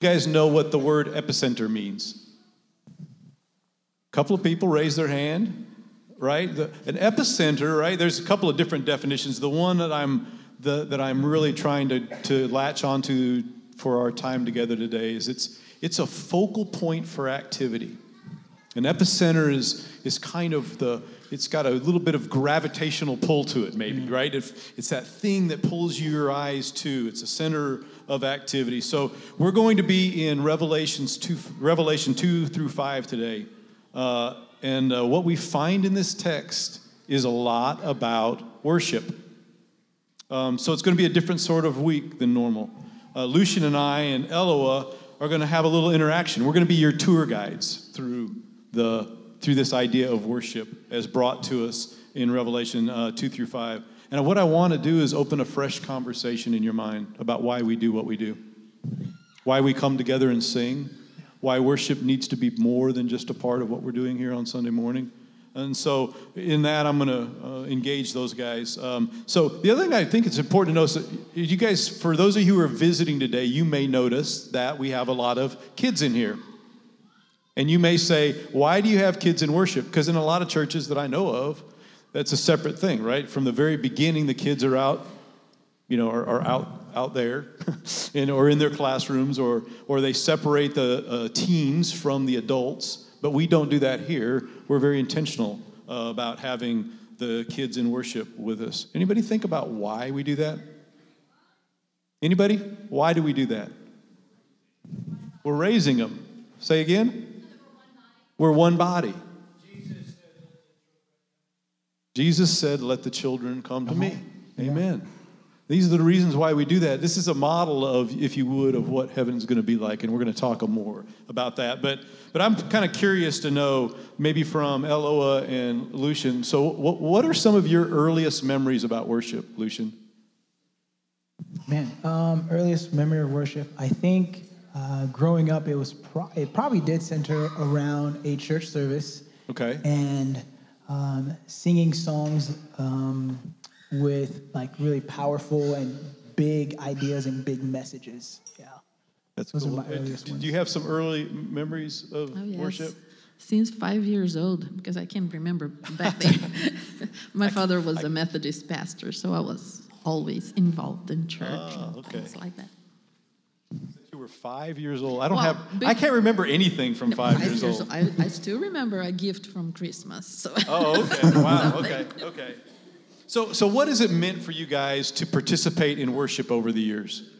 You guys know what the word epicenter means? A couple of people raise their hand, right? The, an epicenter, right? There's a couple of different definitions. The one that I'm the, that I'm really trying to, to latch onto for our time together today is it's it's a focal point for activity. An epicenter is is kind of the it's got a little bit of gravitational pull to it, maybe, mm-hmm. right? If it's that thing that pulls your eyes to. It's a center of activity. So we're going to be in Revelations two, Revelation two through five today. Uh, and uh, what we find in this text is a lot about worship. Um, so it's going to be a different sort of week than normal. Uh, Lucian and I and Eloah are going to have a little interaction. We're going to be your tour guides through the through this idea of worship as brought to us in Revelation uh, two through five. And what I want to do is open a fresh conversation in your mind about why we do what we do, why we come together and sing, why worship needs to be more than just a part of what we're doing here on Sunday morning. And so, in that, I'm going to uh, engage those guys. Um, so, the other thing I think it's important to notice, you guys, for those of you who are visiting today, you may notice that we have a lot of kids in here. And you may say, why do you have kids in worship? Because in a lot of churches that I know of, that's a separate thing, right? From the very beginning, the kids are out, you know, are, are out out there, in, or in their classrooms, or or they separate the uh, teens from the adults. But we don't do that here. We're very intentional uh, about having the kids in worship with us. Anybody think about why we do that? Anybody? Why do we do that? We're raising them. Say again. We're one body. Jesus said, Let the children come to me. Amen. These are the reasons why we do that. This is a model of, if you would, of what heaven is going to be like, and we're going to talk more about that. But, but I'm kind of curious to know, maybe from Eloah and Lucian. So, what, what are some of your earliest memories about worship, Lucian? Man, um, earliest memory of worship. I think uh, growing up, it was pro- it probably did center around a church service. Okay. And um, singing songs. Um, with like really powerful and big ideas and big messages. Yeah. That's Those cool. Are my earliest Do you have some early memories of oh, yes. worship? Since five years old, because I can't remember back then. my father was I, a Methodist pastor, so I was always involved in church oh, and things like that. Since you were five years old, I don't well, have. I can't remember anything from no, five, five, years, years old. old. I, I, still remember a gift from Christmas. So. Oh, okay. Wow. okay. Okay. So, so what has it meant for you guys to participate in worship over the years?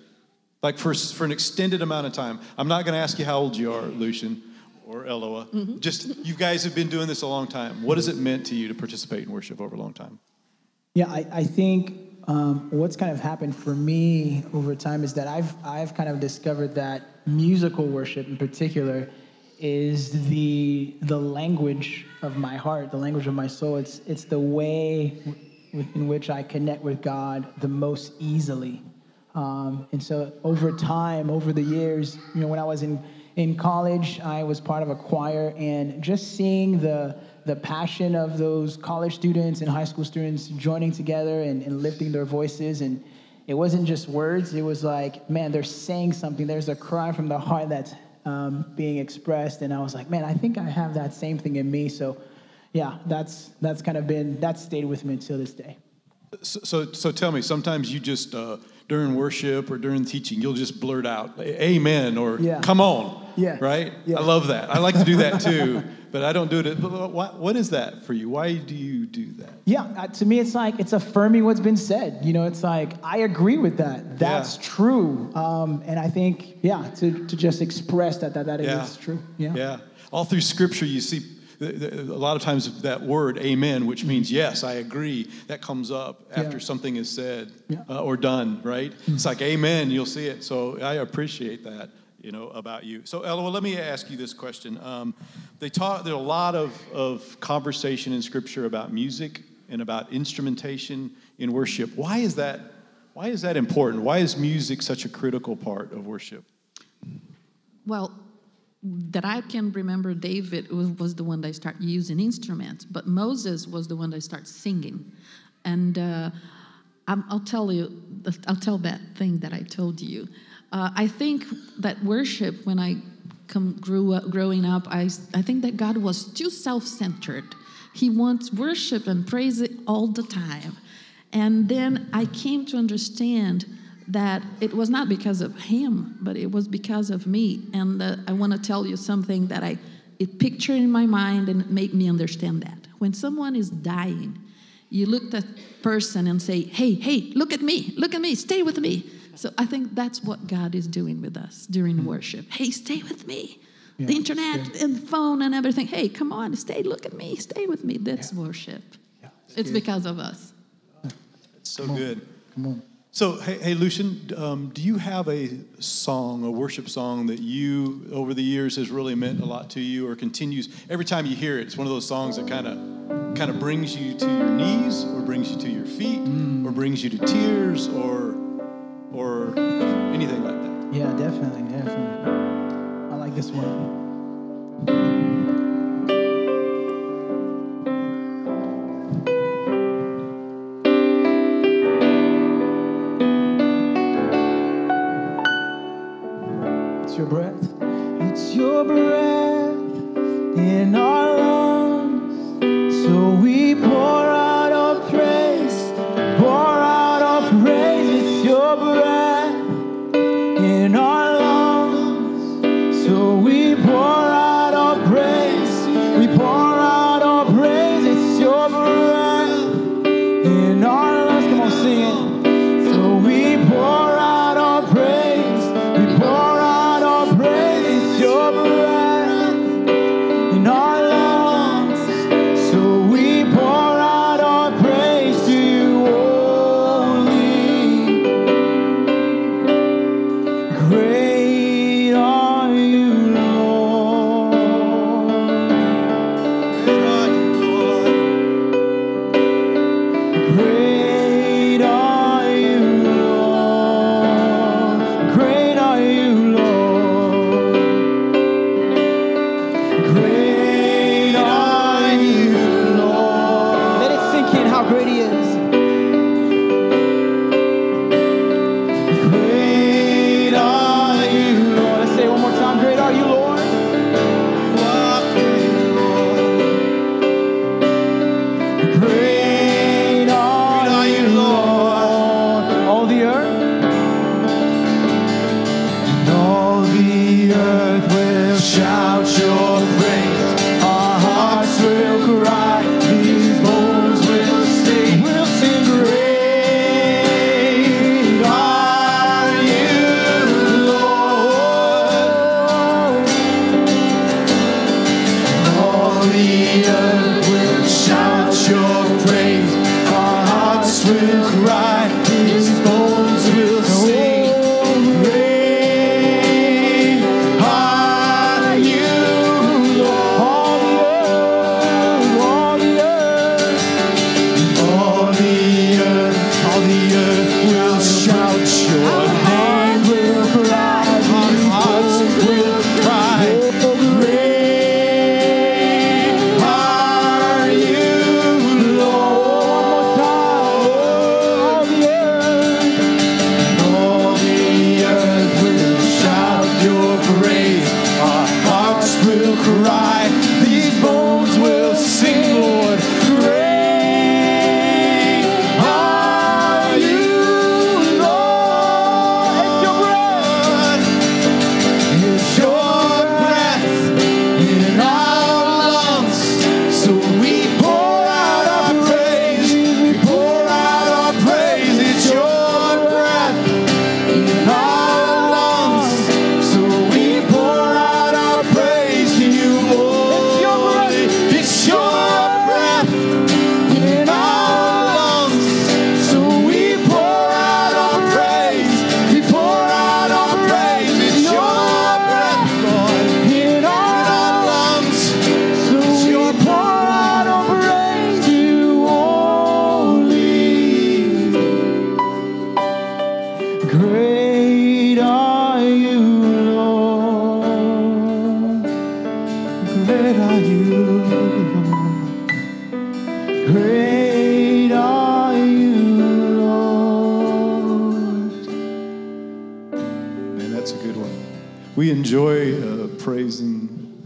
Like for, for an extended amount of time. I'm not going to ask you how old you are, Lucian or Eloah. Mm-hmm. Just you guys have been doing this a long time. What has it meant to you to participate in worship over a long time? Yeah, I, I think um, what's kind of happened for me over time is that I've I've kind of discovered that musical worship in particular is the the language of my heart, the language of my soul. It's it's the way in which I connect with God the most easily. Um, and so over time, over the years, you know, when I was in, in college, I was part of a choir, and just seeing the the passion of those college students and high school students joining together and, and lifting their voices and it wasn't just words it was like man they're saying something there's a cry from the heart that's um, being expressed and i was like man i think i have that same thing in me so yeah, that's that's kind of been that stayed with me until this day. So, so, so tell me. Sometimes you just uh, during worship or during teaching, you'll just blurt out "Amen" or yeah. "Come on." Yeah. Right. Yeah. I love that. I like to do that too, but I don't do it. What, what is that for you? Why do you do that? Yeah. Uh, to me, it's like it's affirming what's been said. You know, it's like I agree with that. That's yeah. true. Um, and I think, yeah, to to just express that that that yeah. is true. Yeah. Yeah. All through Scripture, you see a lot of times that word amen which means yes i agree that comes up after yeah. something is said yeah. uh, or done right mm-hmm. it's like amen you'll see it so i appreciate that you know about you. So well, let me ask you this question. Um, they talk there's a lot of, of conversation in scripture about music and about instrumentation in worship. Why is that why is that important? Why is music such a critical part of worship? Well that I can remember, David was, was, the one that started using instruments, but Moses was the one that started singing. And uh, I'll tell you, I'll tell that thing that I told you. Uh, I think that worship, when I come grew up, growing up, I, I think that God was too self-centered. He wants worship and praise all the time. And then I came to understand that it was not because of him, but it was because of me. And uh, I want to tell you something that I it pictured in my mind and it made me understand that. When someone is dying, you look at that person and say, "Hey, hey, look at me, look at me, stay with me." So I think that's what God is doing with us during worship. Hey, stay with me. Yeah, the internet and the phone and everything. Hey, come on, stay, look at me, stay with me. That's worship. It's because of us. It's so good. Come on. So, hey, hey Lucian, um, do you have a song, a worship song that you, over the years, has really meant a lot to you, or continues every time you hear it? It's one of those songs that kind of, kind of brings you to your knees, or brings you to your feet, or brings you to tears, or, or anything like that. Yeah, definitely, definitely. I like this one.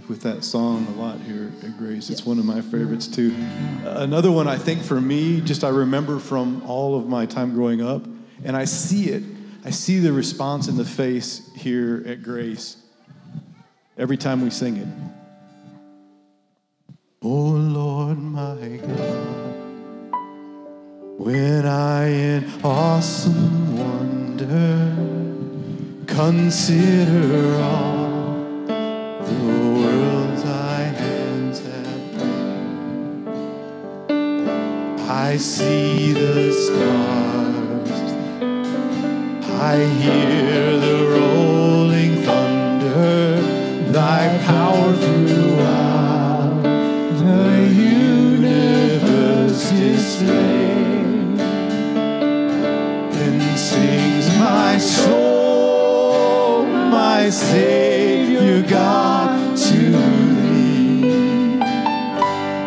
With that song a lot here at Grace. It's one of my favorites too. Uh, another one I think for me, just I remember from all of my time growing up, and I see it. I see the response in the face here at Grace every time we sing it. Oh Lord, my God, when I in awesome wonder consider all the I see the stars, I hear the rolling thunder, thy power throughout the universe displayed. Then sings my soul, my Savior God, to thee.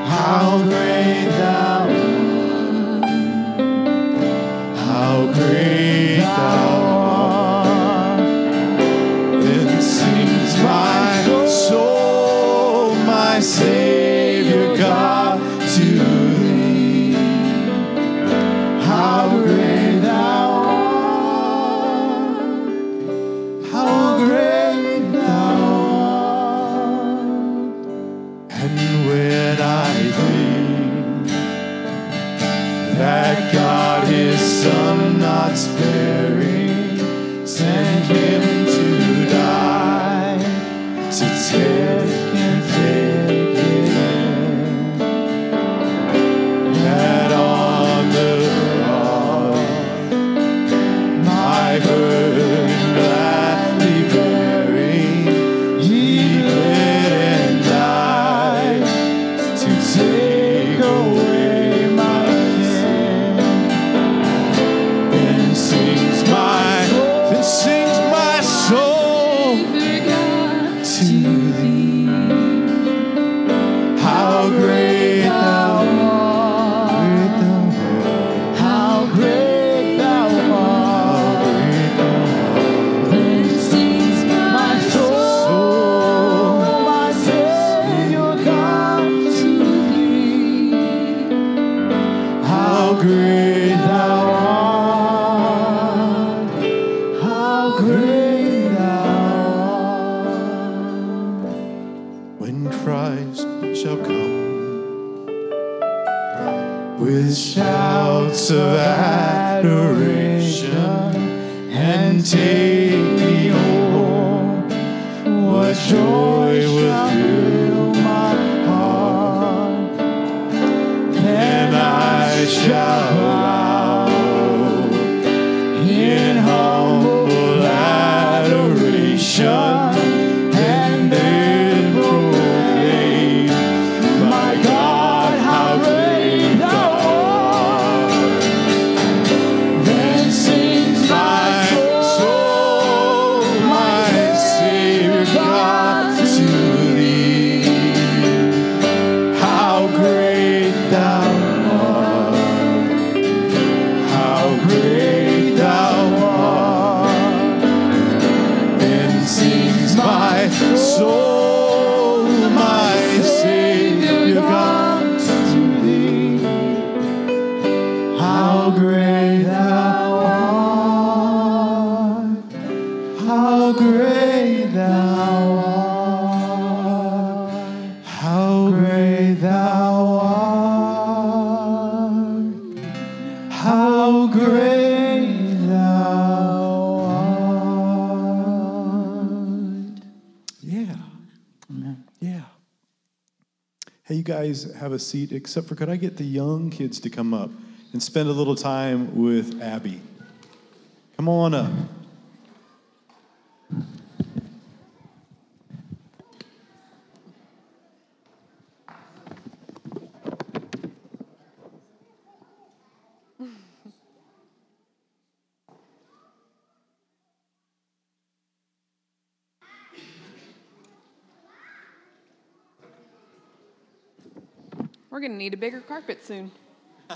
How great great thou art, how great thou art. Yeah. Yeah. Hey, you guys have a seat, except for could I get the young kids to come up and spend a little time with Abby? Come on up. Need a bigger carpet soon.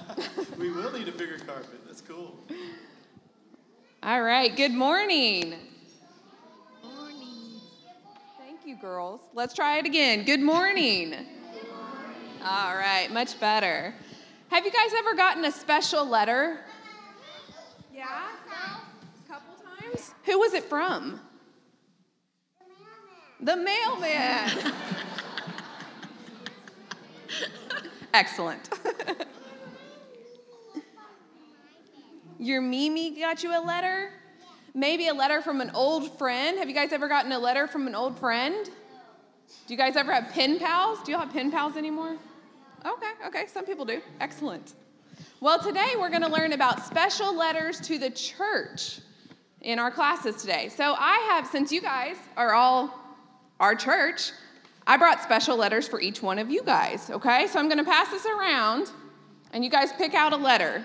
We will need a bigger carpet. That's cool. All right, good morning. Morning. Thank you, girls. Let's try it again. Good morning. All right, much better. Have you guys ever gotten a special letter? Yeah? A couple times? Who was it from? The mailman. The mailman. Excellent. Your Mimi got you a letter? Maybe a letter from an old friend. Have you guys ever gotten a letter from an old friend? Do you guys ever have pen pals? Do you all have pen pals anymore? Okay, okay, some people do. Excellent. Well, today we're going to learn about special letters to the church in our classes today. So I have, since you guys are all our church, I brought special letters for each one of you guys, okay? So I'm to pass this around, and you guys pick out a letter.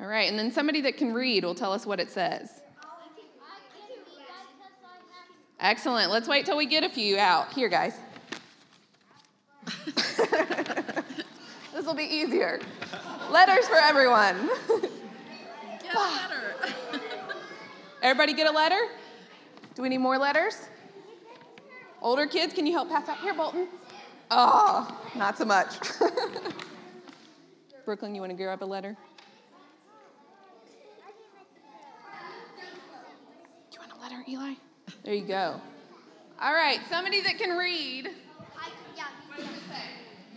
All right, and then somebody that can read will tell us what it says. Excellent. Let's wait till we get a few out. Here, guys. this will be easier. Letters for everyone. Get a letter. Everybody get a letter? Do we need more letters? Older kids, can you help pass out? Here, Bolton. Oh, not so much. Brooklyn, you want to grab a letter? You want a letter, Eli? There you go. All right, somebody that can read. I, yeah,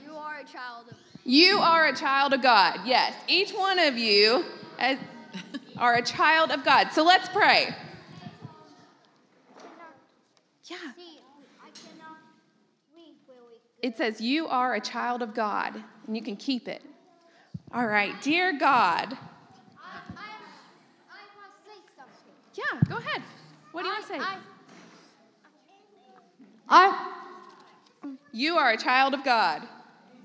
you are a child of. You are a child of God. Yes, each one of you as- are a child of God. So let's pray. Yeah. See, I cannot read really It says, You are a child of God, and you can keep it. All right, dear God. I, I, I must say something. Yeah, go ahead. What do you want to say? I, I, You are a child of God.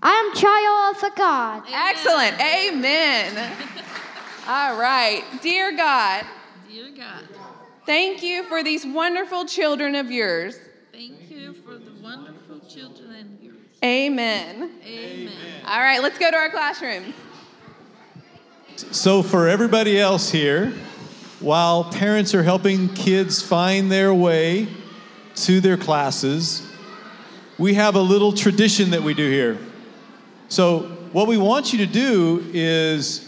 I am child of God. Excellent. Amen. All right, dear God, Dear God, thank you for these wonderful children of yours. thank you for the wonderful children and yours. Amen. Amen. All right, let's go to our classrooms. So, for everybody else here, while parents are helping kids find their way to their classes, we have a little tradition that we do here. So, what we want you to do is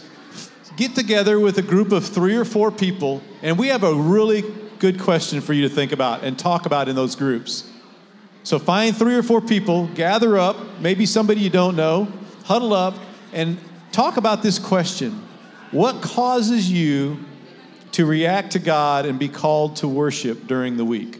get together with a group of three or four people, and we have a really good question for you to think about and talk about in those groups. So, find three or four people, gather up, maybe somebody you don't know, huddle up, and talk about this question What causes you to react to God and be called to worship during the week?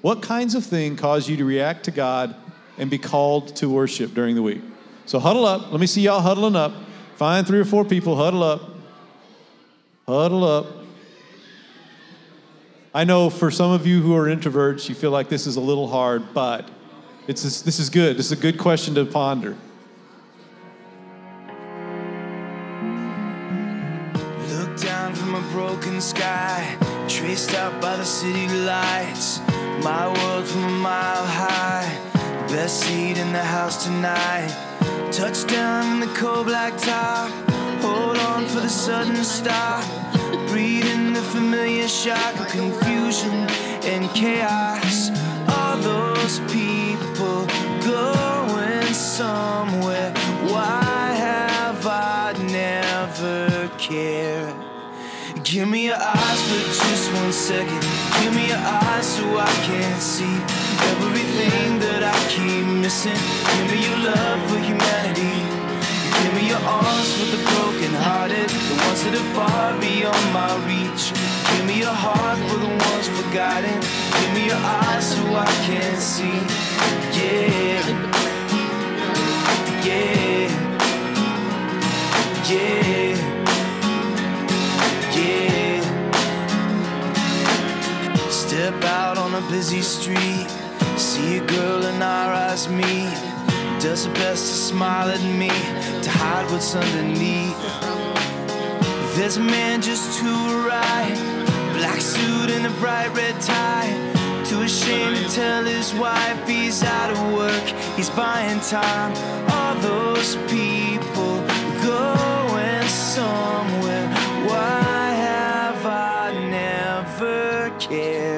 What kinds of thing cause you to react to God and be called to worship during the week? So huddle up. Let me see y'all huddling up. Find three or four people, huddle up. Huddle up. I know for some of you who are introverts, you feel like this is a little hard, but it's this, is good. This is a good question to ponder. Look down from a broken sky, traced out by the city lights. My world from a mile high, best seat in the house tonight. Touchdown in the cold black top, hold on for the sudden stop. Breathing the familiar shock of confusion and chaos. All those people going somewhere. Why have I never cared? Give me your eyes for just one second. Give me your eyes so I can see everything that I keep missing. Give me your love for humanity. Give me your arms for the brokenhearted, the ones that are far beyond my reach. Give me your heart for the ones forgotten. Give me your eyes so I can see. Yeah. Yeah. Yeah. Yeah. Step out on a busy street, see a girl and our eyes meet. Does her best to smile at me, to hide what's underneath. There's a man just to her right, black suit and a bright red tie. Too ashamed to tell his wife he's out of work, he's buying time. All those people going somewhere. Why have I never care.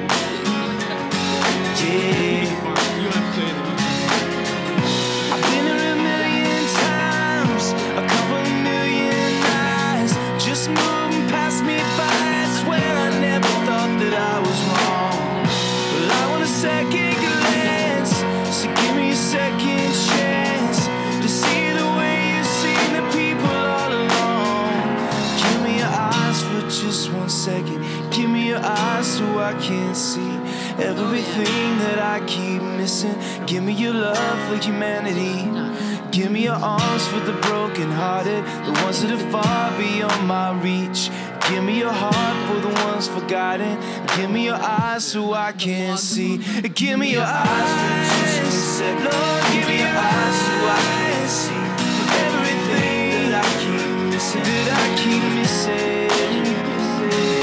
I swear I never thought that I was wrong. Well, I want a second glance, so give me a second chance to see everything that I keep missing. Give me your love for humanity. Give me your arms for the brokenhearted, the ones that are far beyond my reach. Give me your heart for the ones forgotten. Give me your eyes so I can see. Give me your eyes. Lord, give me your eyes so I can see everything that I keep missing. That I keep missing.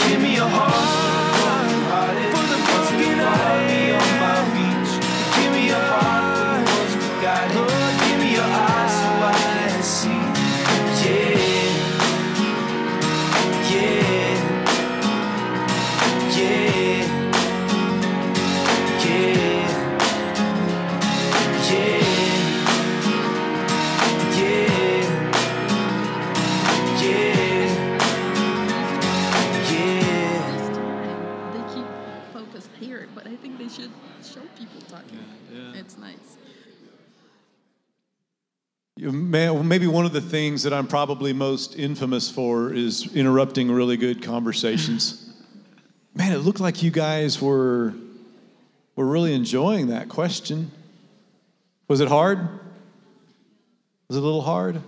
Give me your heart they should show people talking. yeah It's nice. You may- Maybe one of the things that I'm probably most infamous for is interrupting really good conversations. Man, it looked like you guys were were really enjoying that question. Was it hard? Was it a little hard?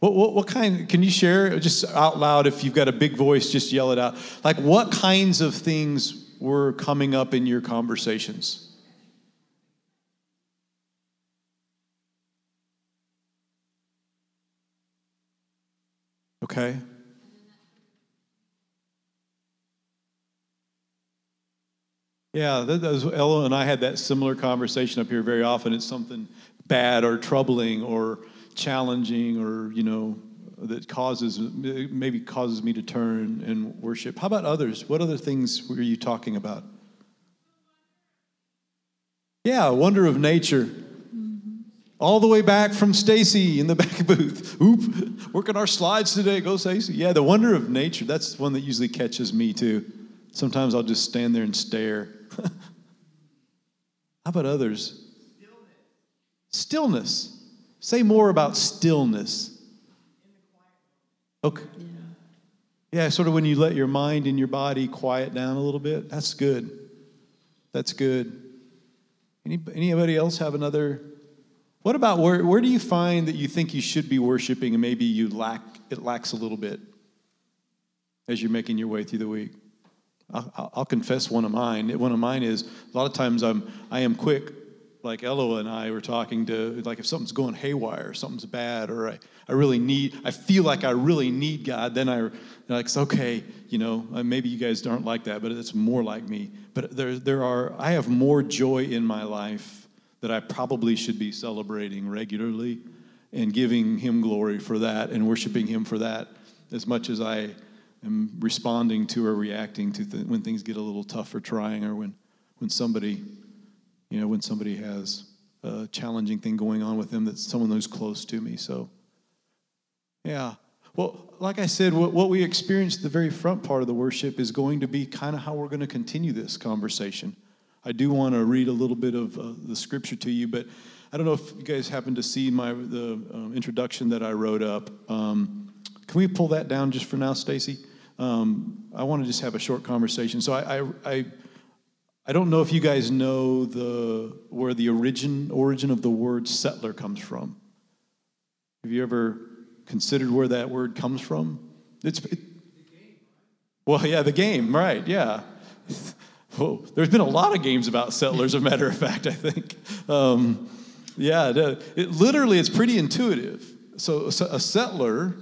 What, what, what kind, can you share just out loud if you've got a big voice, just yell it out. Like, what kinds of things were coming up in your conversations? Okay. Yeah, was, Ella and I had that similar conversation up here very often. It's something bad or troubling or challenging or, you know, that causes, maybe causes me to turn and worship. How about others? What other things were you talking about? Yeah, wonder of nature. Mm-hmm. All the way back from Stacy in the back booth. Oop, working our slides today. Go, Stacy. Yeah, the wonder of nature. That's one that usually catches me too. Sometimes I'll just stand there and stare. How about others? Stillness. Stillness. Say more about stillness. Okay. Yeah, sort of when you let your mind and your body quiet down a little bit. That's good. That's good. Any, anybody else have another? What about where, where do you find that you think you should be worshiping and maybe you lack it lacks a little bit as you're making your way through the week? I'll, I'll confess one of mine. One of mine is a lot of times I'm I am quick, like Ella and I were talking to like if something's going haywire, something's bad, or I, I really need I feel like I really need God. Then I like it's okay, you know. uh, Maybe you guys aren't like that, but it's more like me. But there there are I have more joy in my life that I probably should be celebrating regularly and giving Him glory for that and worshiping Him for that as much as I am responding to or reacting to th- when things get a little tough or trying or when, when somebody, you know, when somebody has a challenging thing going on with them that's someone who's close to me. So, yeah. Well, like I said, what, what we experienced at the very front part of the worship is going to be kind of how we're going to continue this conversation. I do want to read a little bit of uh, the scripture to you, but I don't know if you guys happen to see my the um, introduction that I wrote up. Um, can we pull that down just for now, Stacy? Um, I want to just have a short conversation. So I, I, I, I don't know if you guys know the where the origin origin of the word settler comes from. Have you ever considered where that word comes from? It's it, well, yeah, the game, right? Yeah. Whoa, there's been a lot of games about settlers, as a matter of fact, I think. Um, yeah, it, literally, it's pretty intuitive. So, so a settler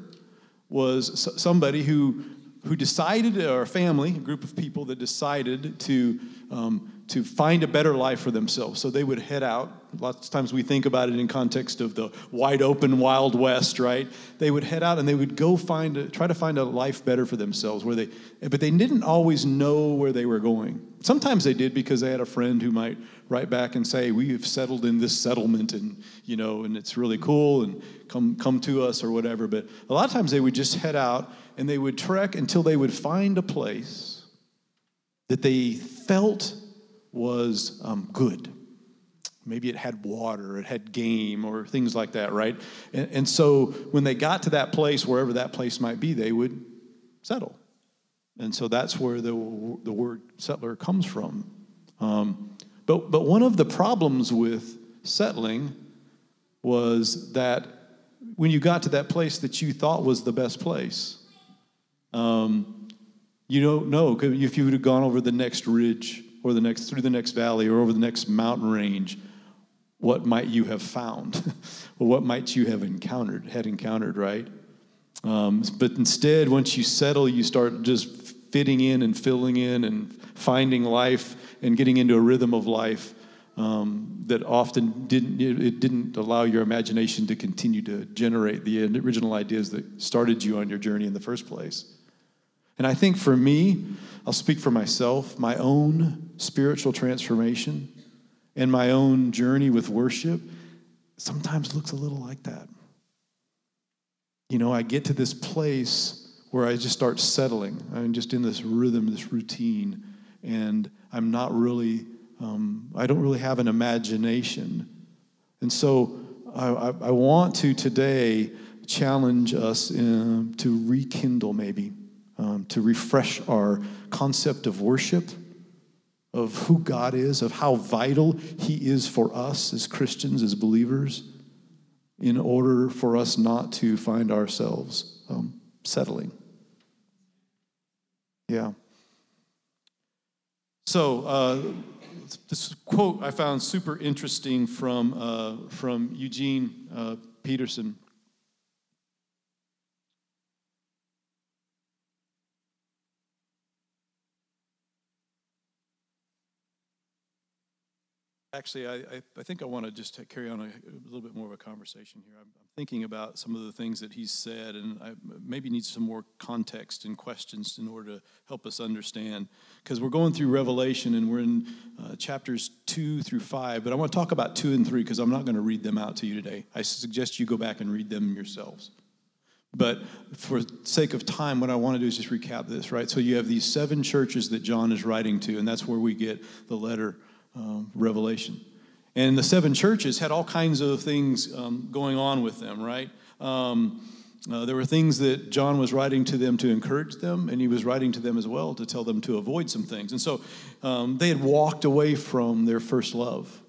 was somebody who, who decided, or a family, a group of people that decided to, um, to find a better life for themselves. So they would head out. Lots of times we think about it in context of the wide open Wild West, right? They would head out and they would go find, a, try to find a life better for themselves. Where they, but they didn't always know where they were going. Sometimes they did because they had a friend who might write back and say, "We have settled in this settlement, and you know, and it's really cool, and come come to us or whatever." But a lot of times they would just head out and they would trek until they would find a place that they felt was um, good. Maybe it had water, it had game, or things like that, right? And, and so when they got to that place, wherever that place might be, they would settle. And so that's where the, the word settler comes from. Um, but, but one of the problems with settling was that when you got to that place that you thought was the best place, um, you don't know if you would have gone over the next ridge or the next through the next valley or over the next mountain range what might you have found? Or what might you have encountered had encountered right? Um, but instead once you settle you start just fitting in and filling in and finding life and getting into a rhythm of life um, that often didn't it didn't allow your imagination to continue to generate the original ideas that started you on your journey in the first place and i think for me I'll speak for myself, my own spiritual transformation and my own journey with worship sometimes looks a little like that. You know, I get to this place where I just start settling. I'm just in this rhythm, this routine, and I'm not really, um, I don't really have an imagination. And so I, I, I want to today challenge us in, to rekindle maybe um, to refresh our concept of worship, of who God is, of how vital He is for us as Christians, as believers, in order for us not to find ourselves um, settling. Yeah. So, uh, this quote I found super interesting from, uh, from Eugene uh, Peterson. Actually, I, I, think I want to just carry on a, a, little bit more of a conversation here. I'm, I'm, thinking about some of the things that he's said, and I maybe need some more context and questions in order to help us understand. Because we're going through Revelation, and we're in uh, chapters two through five, but I want to talk about two and three because I'm not going to read them out to you today. I suggest you go back and read them yourselves. But for sake of time, what I want to do is just recap this, right? So you have these seven churches that John is writing to, and that's where we get the letter um, Revelation. And the seven churches had all kinds of things um, going on with them, right? Um, uh, there were things that John was writing to them to encourage them, and he was writing to them as well to tell them to avoid some things. And so um, they had walked away from their first love.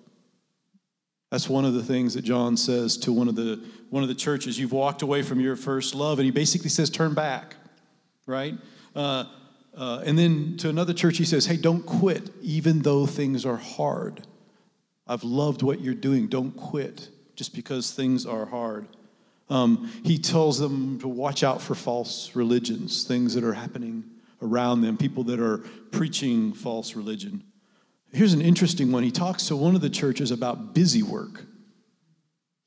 That's one of the things that John says to one of the one of the churches. You've walked away from your first love, and he basically says, "Turn back." Right? Uh, uh, and then to another church, he says, Hey, don't quit, even though things are hard. I've loved what you're doing. Don't quit just because things are hard. Um, he tells them to watch out for false religions, things that are happening around them, people that are preaching false religion. Here's an interesting one. He talks to one of the churches about busy work.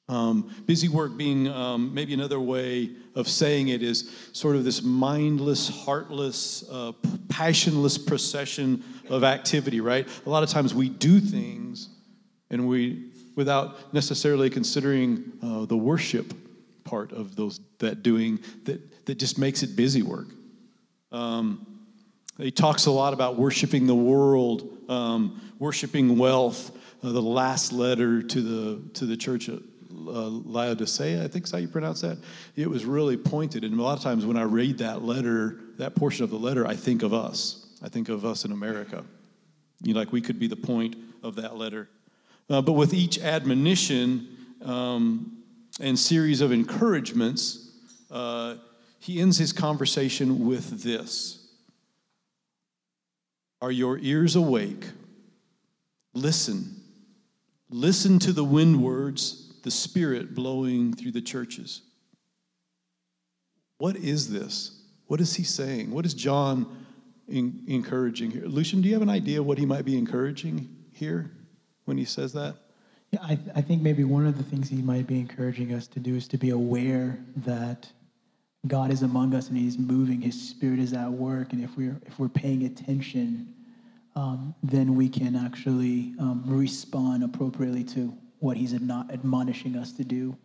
Um, busy work being um, maybe another way of saying it is sort of this mindless, heartless, uh, passionless procession of activity, right? A lot of times we do things and we, without necessarily considering uh, the worship part of those that doing, that, that just makes it busy work. Um, he talks a lot about worshiping the world, um, worshiping wealth. Uh, the last letter to the to the church uh, Laodicea, I think is how you pronounce that. It was really pointed. And a lot of times when I read that letter, that portion of the letter, I think of us. I think of us in America. You know, like we could be the point of that letter. Uh, but with each admonition um, and series of encouragements, uh, he ends his conversation with this Are your ears awake? Listen. Listen to the wind words, the Spirit blowing through the churches. What is this? What is he saying? What is John in, encouraging here? Lucian, do you have an idea what he might be encouraging here when he says that? Yeah, I, I think maybe one of the things he might be encouraging us to do is to be aware that God is among us and He's moving. His Spirit is at work, and if we're if we're paying attention, um, then we can actually um, respond appropriately to what He's admo- admonishing us to do.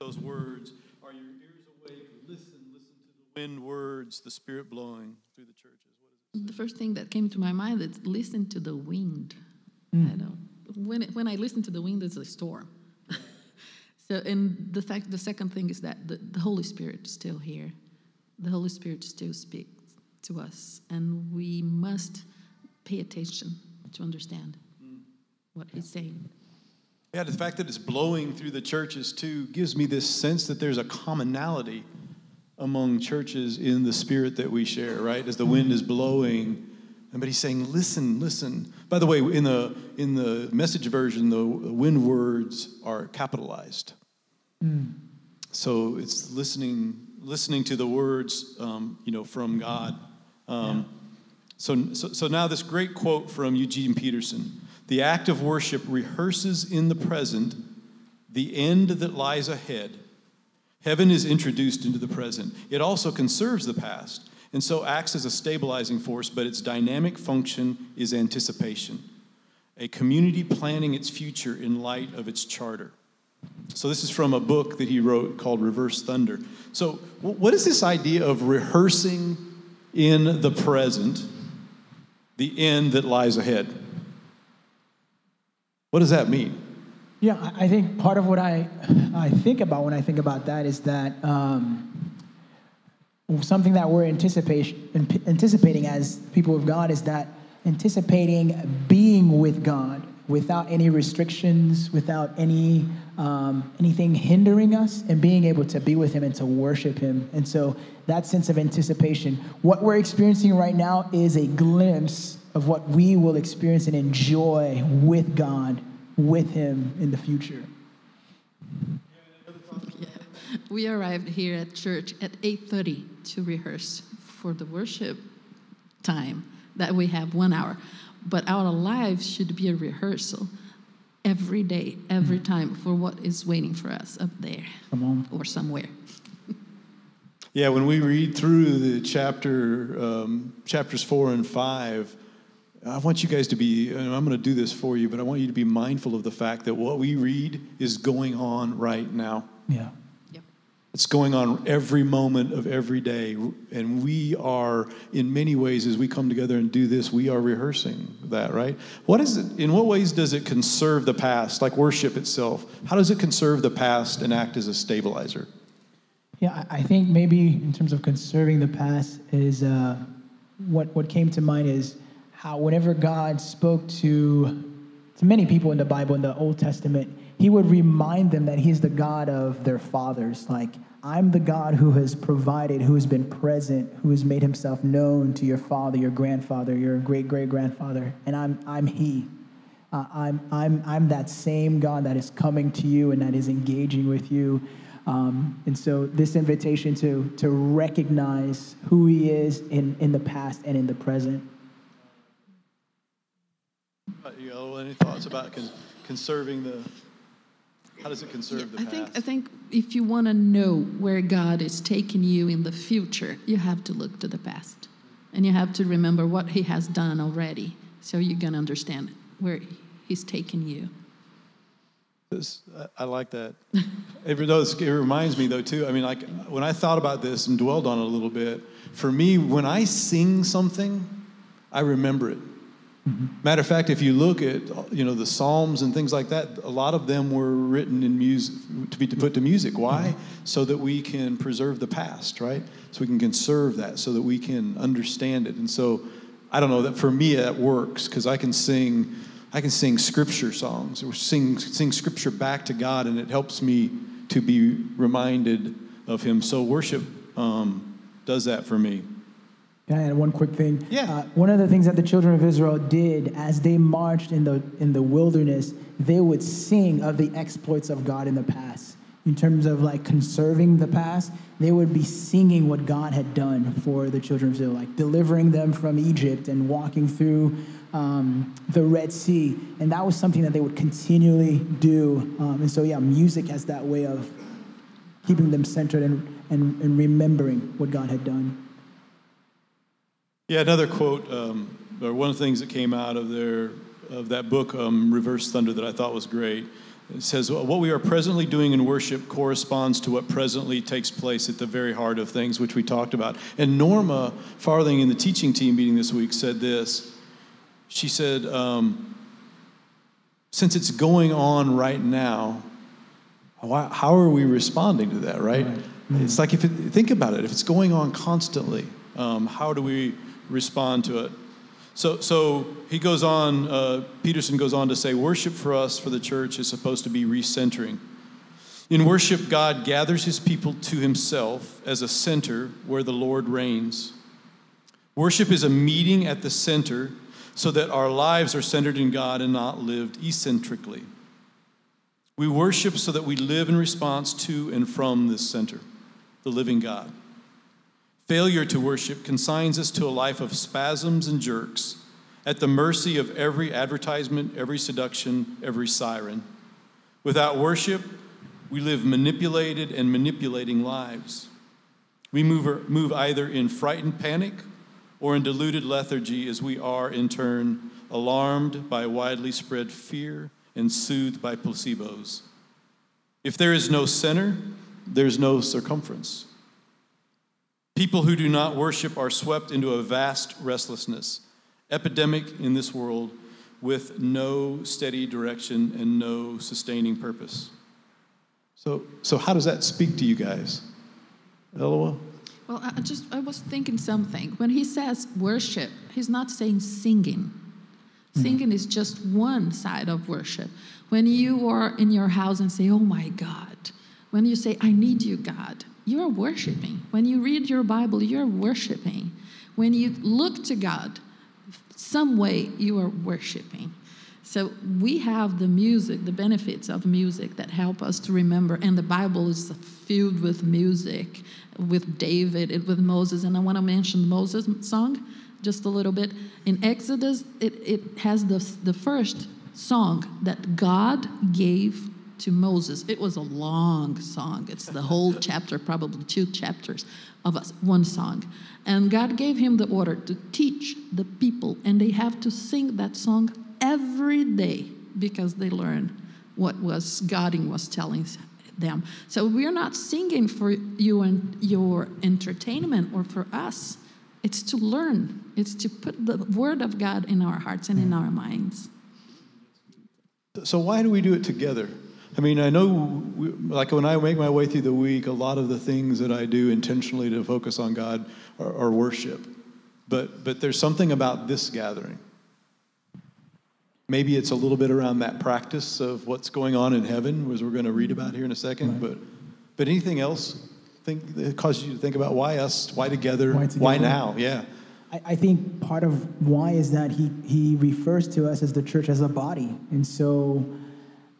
Those words, are your ears awake? Listen, listen to the wind words, the Spirit blowing through the churches. What is The first thing that came to my mind is listen to the wind. Mm. I don't. When it, when I listen to the wind, it's a storm. so, and the fact, the second thing is that the, the Holy Spirit is still here. The Holy Spirit still speaks to us, and we must pay attention to understand what He's saying. Yeah, the fact that it's blowing through the churches too gives me this sense that there's a commonality among churches in the spirit that we share, right? As the wind is blowing, but he's saying, "Listen, listen." By the way, in the in the message version, the wind words are capitalized, so it's listening listening to the words, um, you know, from God. Um, so, so, so now this great quote from Eugene Peterson The act of worship rehearses in the present the end that lies ahead. Heaven is introduced into the present. It also conserves the past and so acts as a stabilizing force, but its dynamic function is anticipation, a community planning its future in light of its charter. So, this is from a book that he wrote called Reverse Thunder. So, what is this idea of rehearsing in the present the end that lies ahead? What does that mean? Yeah, I think part of what I I think about when I think about that is that um, something that we're anticipation, anticipating as people of God is that anticipating being with God without any restrictions, without any um, anything hindering us, and being able to be with Him and to worship Him. And so that sense of anticipation, what we're experiencing right now, is a glimpse of what we will experience and enjoy with God, with Him in the future. Yeah. We arrived here at church at 8:30 to rehearse for the worship time that we have one hour. But our lives should be a rehearsal every day, every time for what is waiting for us up there Come on. or somewhere. Yeah, when we read through the chapter, um, chapters four and five, I want you guys to be, and I'm going to do this for you, but I want you to be mindful of the fact that what we read is going on right now. Yeah. It's going on every moment of every day. And we are, in many ways, as we come together and do this, we are rehearsing that, right? What is it, in what ways does it conserve the past, like worship itself? How does it conserve the past and act as a stabilizer? Yeah, I think maybe in terms of conserving the past is uh, what what came to mind is how whenever God spoke to to many people in the Bible in the Old Testament, He would remind them that He's the God of their fathers. Like I'm the God who has provided, who has been present, who has made Himself known to your father, your grandfather, your great great grandfather, and I'm I'm He. Uh, I'm, I'm, I'm that same God that is coming to you and that is engaging with you. Um, and so, this invitation to, to recognize who He is in, in the past and in the present. You know, any thoughts about con- conserving the, how does it conserve the I past? think I think if you want to know where God is taking you in the future, you have to look to the past, and you have to remember what He has done already, so you're gonna understand where He's taking you. This, I- I like that. Even though it's- it reminds me, though, too. I mean, like when I thought about this and dwelled on it a little bit, for me, when I sing something, I remember it. Matter of fact, if you look at you know the Psalms and things like that, a lot of them were written in music to be to put to music. Why? So that we can preserve the past, right? So we can conserve that, so that we can understand it. And so, I don't know that for me that works because I can sing, I can sing scripture songs or sing sing scripture back to God, and it helps me to be reminded of Him. So worship um, does that for me. Can I add one quick thing? Yeah. Uh, one of the things that the children of Israel did as they marched in the in the wilderness, they would sing of the exploits of God in the past. In terms of like conserving the past, they would be singing what God had done for the children of Israel, like delivering them from Egypt and walking through um, the Red Sea, and that was something that they would continually do. Um, and so, yeah, music has that way of keeping them centered and, and, and remembering what God had done. Yeah, another quote, um, or one of the things that came out of their of that book, um, Reverse Thunder, that I thought was great. It says, What we are presently doing in worship corresponds to what presently takes place at the very heart of things, which we talked about. And Norma Farthing in the teaching team meeting this week said this. She said, um, Since it's going on right now, why, how are we responding to that, right? It's like if it, think about it, if it's going on constantly, um, how do we respond to it? So, so he goes on, uh, Peterson goes on to say, worship for us, for the church, is supposed to be recentering. In worship, God gathers his people to himself as a center where the Lord reigns. Worship is a meeting at the center so that our lives are centered in God and not lived eccentrically. We worship so that we live in response to and from this center, the living God. Failure to worship consigns us to a life of spasms and jerks, at the mercy of every advertisement, every seduction, every siren. Without worship, we live manipulated and manipulating lives. We move, move either in frightened panic or in deluded lethargy as we are, in turn, alarmed by widely spread fear and soothed by placebos. If there is no center, there's no circumference. People who do not worship are swept into a vast restlessness, epidemic in this world, with no steady direction and no sustaining purpose. So, so how does that speak to you guys? Eloah? Well, I just I was thinking something. When he says worship, he's not saying singing. Mm-hmm. Singing is just one side of worship. When you are in your house and say, "Oh my God," when you say, "I need you, God," you are worshiping. When you read your Bible, you're worshiping. When you look to God, some way you are worshiping. So we have the music, the benefits of music that help us to remember, and the Bible is filled with music, with David, and with Moses. And I want to mention Moses song just a little bit. In Exodus, it, it has the, the first song that God gave to Moses. It was a long song. It's the whole chapter, probably two chapters of us, one song. And God gave him the order to teach the people, and they have to sing that song every day because they learn what was God was telling them. So we're not singing for you and your entertainment or for us. It's to learn. It's to put the word of God in our hearts and in hmm. our minds. So why do we do it together? I mean, I know, we, like when I make my way through the week, a lot of the things that I do intentionally to focus on God are, are worship. But, but there's something about this gathering. Maybe it's a little bit around that practice of what's going on in heaven, as we're going to read about here in a second. Right. But, but anything else think that causes you to think about why us, why together, Why why, now? Yeah. I, I think part of why is that he, he refers to us as the church as a body. And so,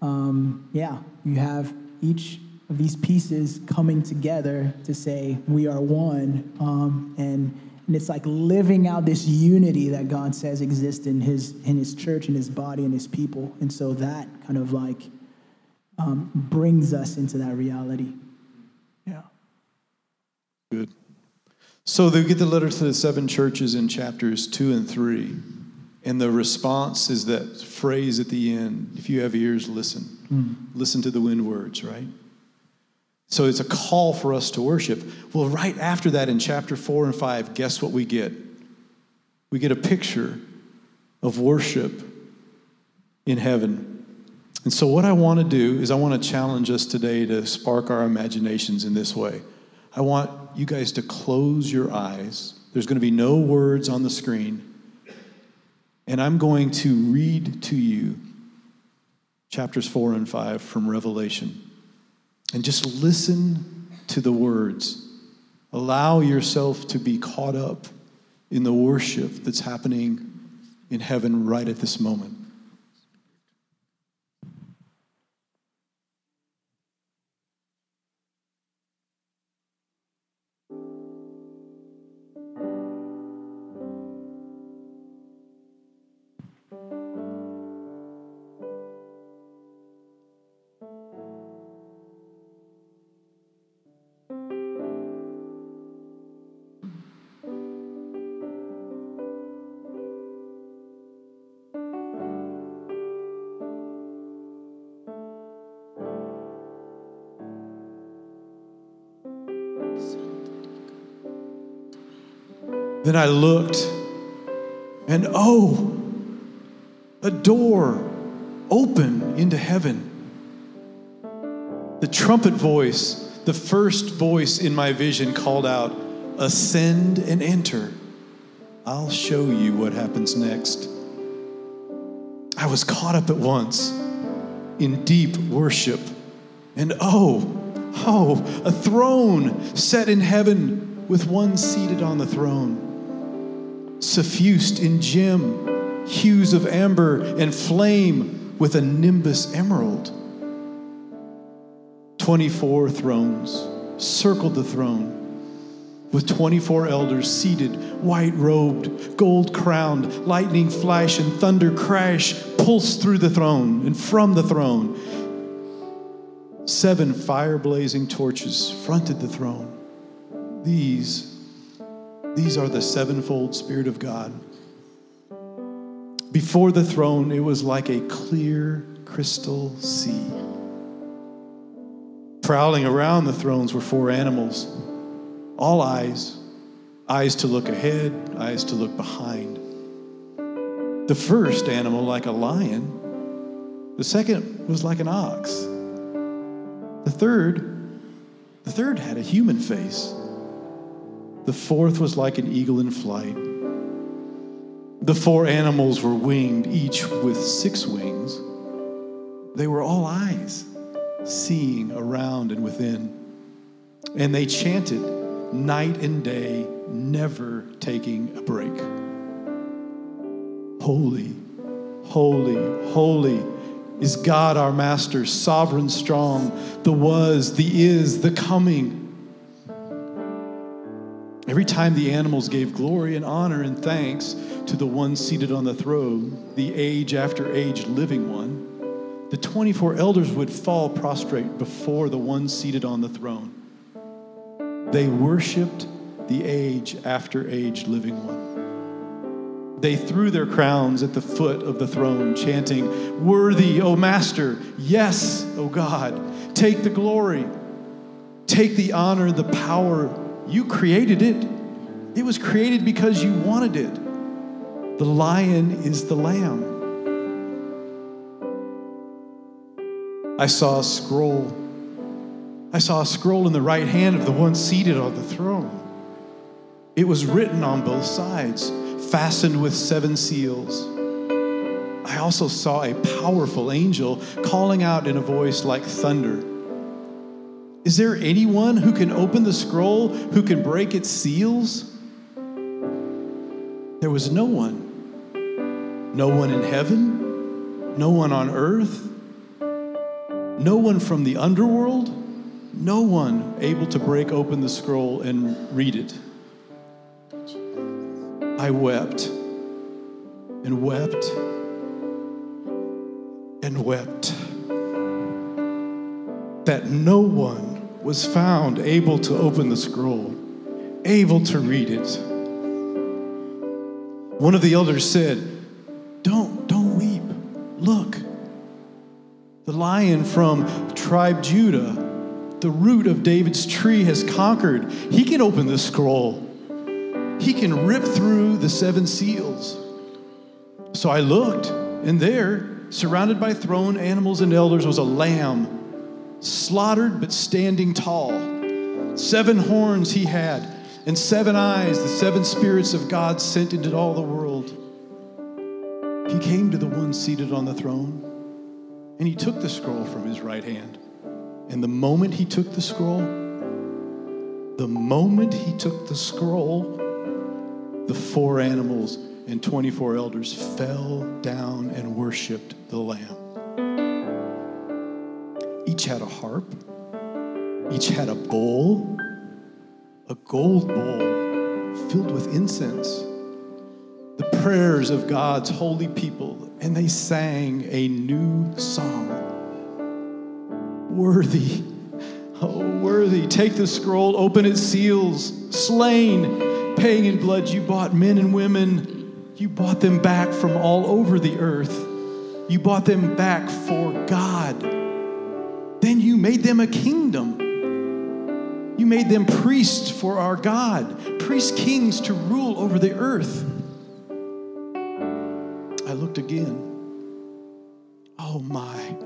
um, yeah, you have each of these pieces coming together to say we are one. Um, and, and it's like living out this unity that God says exists in his, in his church, in his body, and his people. And so that kind of like um, brings us into that reality. Yeah. Good. So they get the letter to the seven churches in chapters two and three. And the response is that phrase at the end if you have ears, listen. Hmm. Listen to the wind words, right? So it's a call for us to worship. Well, right after that in chapter four and five, guess what we get? We get a picture of worship in heaven. And so, what I want to do is, I want to challenge us today to spark our imaginations in this way. I want you guys to close your eyes. There's going to be no words on the screen. And I'm going to read to you chapters four and five from Revelation. And just listen to the words. Allow yourself to be caught up in the worship that's happening in heaven right at this moment. Then I looked, and oh, a door open into heaven. The trumpet voice, the first voice in my vision, called out, Ascend and enter. I'll show you what happens next. I was caught up at once in deep worship. And oh, oh, a throne set in heaven with one seated on the throne, suffused in gem, hues of amber, and flame with a nimbus emerald. 24 thrones circled the throne with 24 elders seated, white robed, gold crowned, lightning flash and thunder crash pulse through the throne and from the throne. Seven fire blazing torches fronted the throne. These, these are the sevenfold Spirit of God. Before the throne, it was like a clear crystal sea. Prowling around the thrones were four animals all eyes, eyes to look ahead, eyes to look behind. The first animal, like a lion, the second was like an ox. The third, the third had a human face. The fourth was like an eagle in flight. The four animals were winged, each with six wings. They were all eyes, seeing around and within. And they chanted night and day, never taking a break. Holy, holy, holy is God our Master, sovereign, strong, the was, the is, the coming. Every time the animals gave glory and honor and thanks to the one seated on the throne, the age after age living one, the 24 elders would fall prostrate before the one seated on the throne. They worshiped the age after age living one. They threw their crowns at the foot of the throne, chanting, Worthy, O Master, yes, O God, take the glory, take the honor, the power. You created it. It was created because you wanted it. The lion is the lamb. I saw a scroll I saw a scroll in the right hand of the one seated on the throne. It was written on both sides, fastened with seven seals. I also saw a powerful angel calling out in a voice like thunder. Is there anyone who can open the scroll, who can break its seals? There was no one. No one in heaven, no one on earth, no one from the underworld no one able to break open the scroll and read it. I wept and wept and wept that no one was found able to open the scroll, able to read it. One of the elders said, Don't, don't weep. Look, the lion from tribe Judah the root of David's tree has conquered. He can open the scroll, he can rip through the seven seals. So I looked, and there, surrounded by throne animals and elders, was a lamb, slaughtered but standing tall. Seven horns he had, and seven eyes, the seven spirits of God sent into all the world. He came to the one seated on the throne, and he took the scroll from his right hand. And the moment he took the scroll, the moment he took the scroll, the four animals and 24 elders fell down and worshiped the Lamb. Each had a harp, each had a bowl, a gold bowl filled with incense, the prayers of God's holy people, and they sang a new song. Worthy, oh, worthy. Take the scroll, open its seals, slain, paying in blood. You bought men and women you bought them back from all over the earth. You bought them back for God. Then you made them a kingdom. You made them priests for our God, priest kings to rule over the earth. I looked again. Oh my.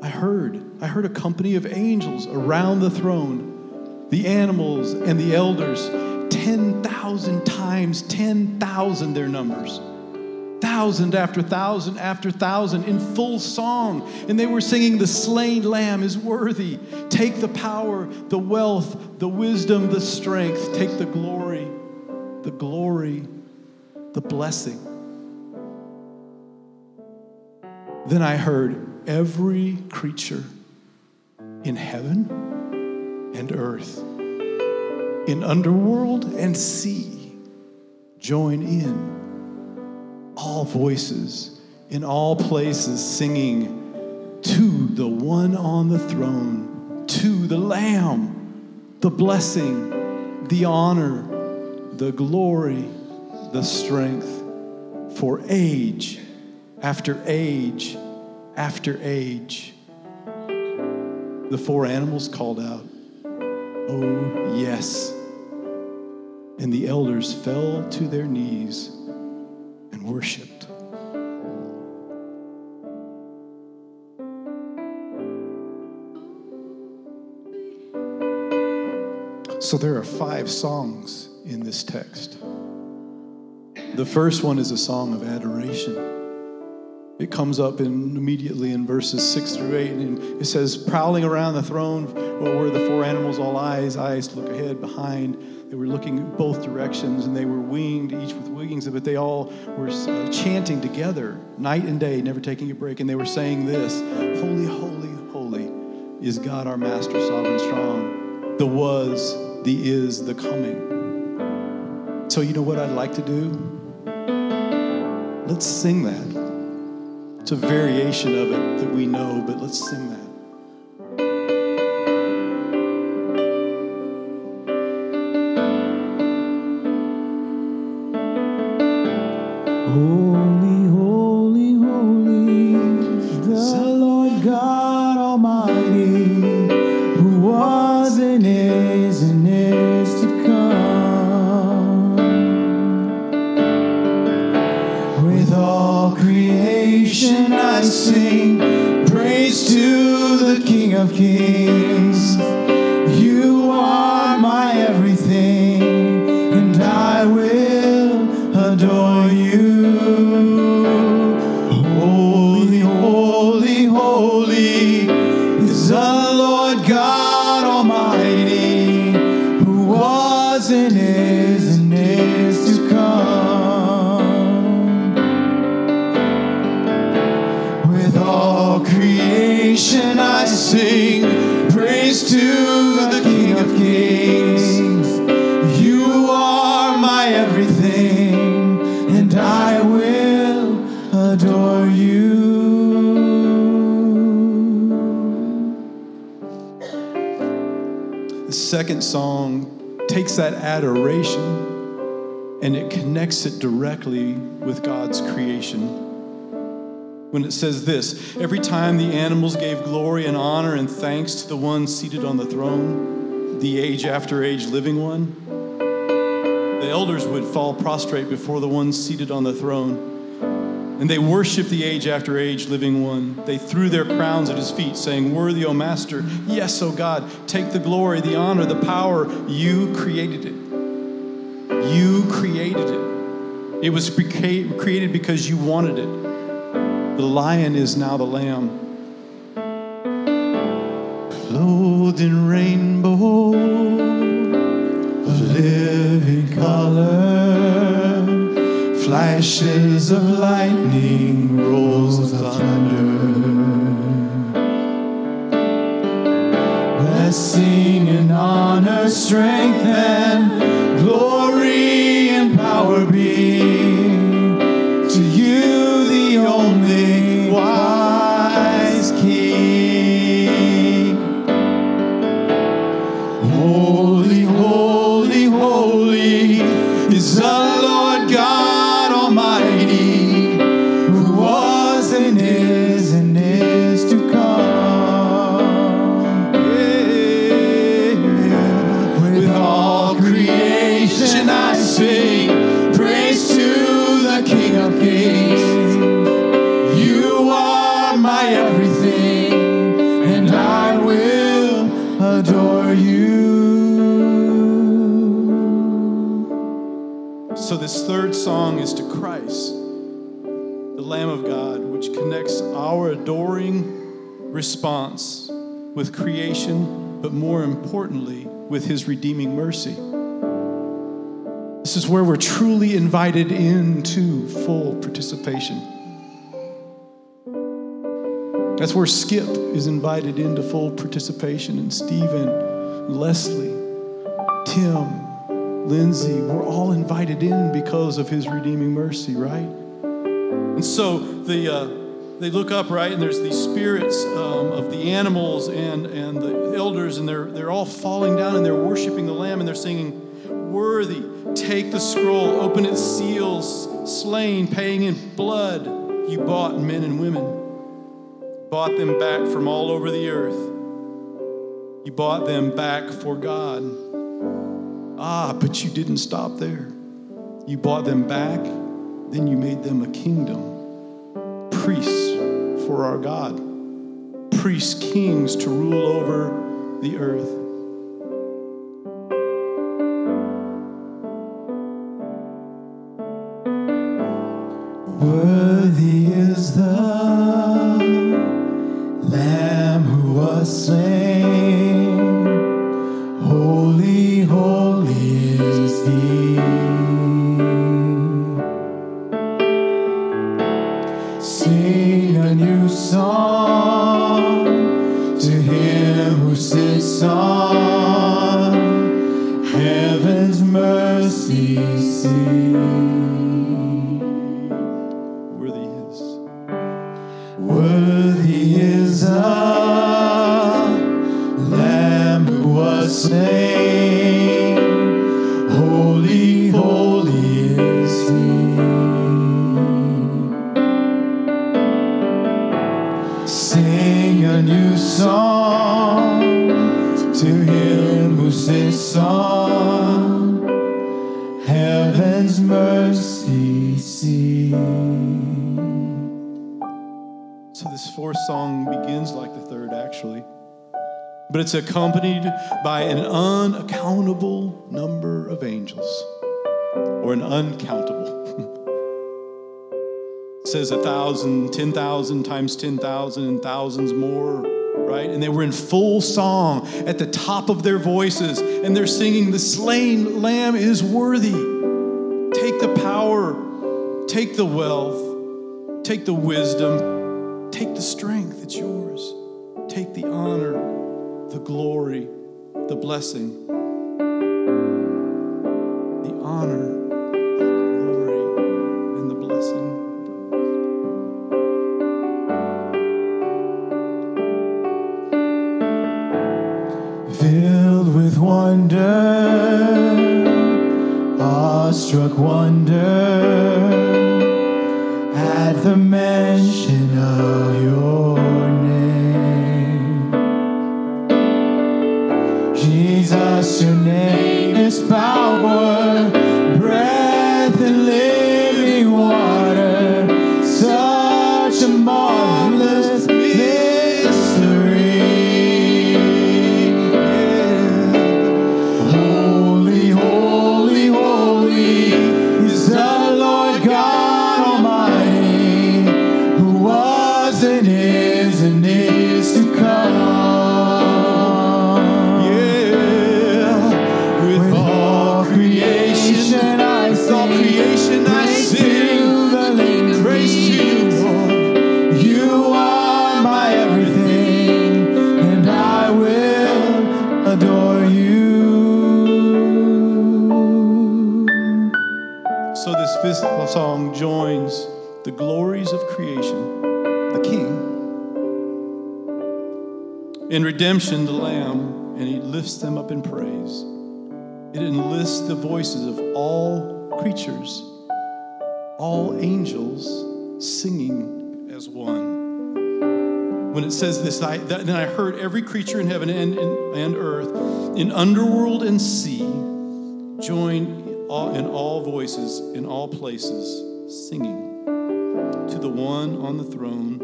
I heard. I heard a company of angels around the throne, the animals and the elders 10,000 times 10,000 their numbers. Thousand after thousand after thousand in full song. And they were singing, The slain lamb is worthy. Take the power, the wealth, the wisdom, the strength. Take the glory, the glory, the blessing. Then I heard every creature in heaven and earth in underworld and sea join in. All voices in all places singing to the one on the throne, to the Lamb, the blessing, the honor, the glory, the strength for age after age after age. The four animals called out, Oh, yes. And the elders fell to their knees worshiped. So there are five songs in this text. The first one is a song of adoration. It comes up in, immediately in verses 6 through 8, and it says, Prowling around the throne were the four animals, all eyes, eyes to look ahead, behind. They were looking in both directions, and they were winged, each with wings, but they all were uh, chanting together, night and day, never taking a break. And they were saying this Holy, holy, holy is God our Master, sovereign, strong. The was, the is, the coming. So, you know what I'd like to do? Let's sing that. It's a variation of it that we know, but let's sing that. Song takes that adoration and it connects it directly with God's creation. When it says this, every time the animals gave glory and honor and thanks to the one seated on the throne, the age after age living one, the elders would fall prostrate before the one seated on the throne and they worshiped the age after age living one. They threw their crowns at his feet, saying, Worthy, O Master, yes, O God, take the glory, the honor, the power. You created it. You created it. It was created because you wanted it. The lion is now the lamb. Clothed in rainbow of living color flashes of lightning, rolls of thunder. Blessing and honor, strength and response with creation, but more importantly, with his redeeming mercy. This is where we're truly invited into full participation. That's where Skip is invited into full participation, and Stephen, Leslie, Tim, Lindsay, we're all invited in because of his redeeming mercy, right? And so the, uh, they look up, right, and there's these spirits um, of the animals and, and the elders, and they're, they're all falling down and they're worshiping the Lamb and they're singing, Worthy, take the scroll, open its seals, slain, paying in blood, you bought men and women. Bought them back from all over the earth. You bought them back for God. Ah, but you didn't stop there. You bought them back, then you made them a kingdom, priests for our God, priests, kings to rule over the earth. Worthy is the Lamb who was slain. Accompanied by an unaccountable number of angels, or an uncountable. it says a thousand, ten thousand times ten thousand, and thousands more, right? And they were in full song at the top of their voices, and they're singing, The slain lamb is worthy. Take the power, take the wealth, take the wisdom, Take the strength, it's yours. Take the honor, the glory, the blessing. The honor, the glory, and the blessing. filled with wonder, awestruck wonder redemption, the Lamb, and he lifts them up in praise. It enlists the voices of all creatures, all angels singing as one. When it says this, I, that, then I heard every creature in heaven and, and, and earth, in underworld and sea, join all, in all voices, in all places, singing to the one on the throne,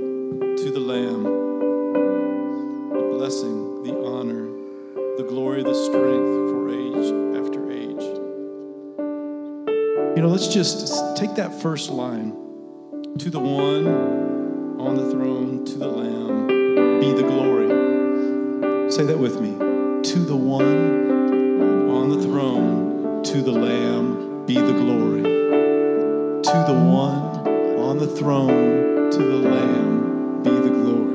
to the Lamb, the blessing, glory, the strength for age after age. You know, let's just take that first line to the one on the throne, to the Lamb, be the glory. Say that with me. To the one on the throne, to the Lamb, be the glory. To the one on the throne, to the Lamb, be the glory.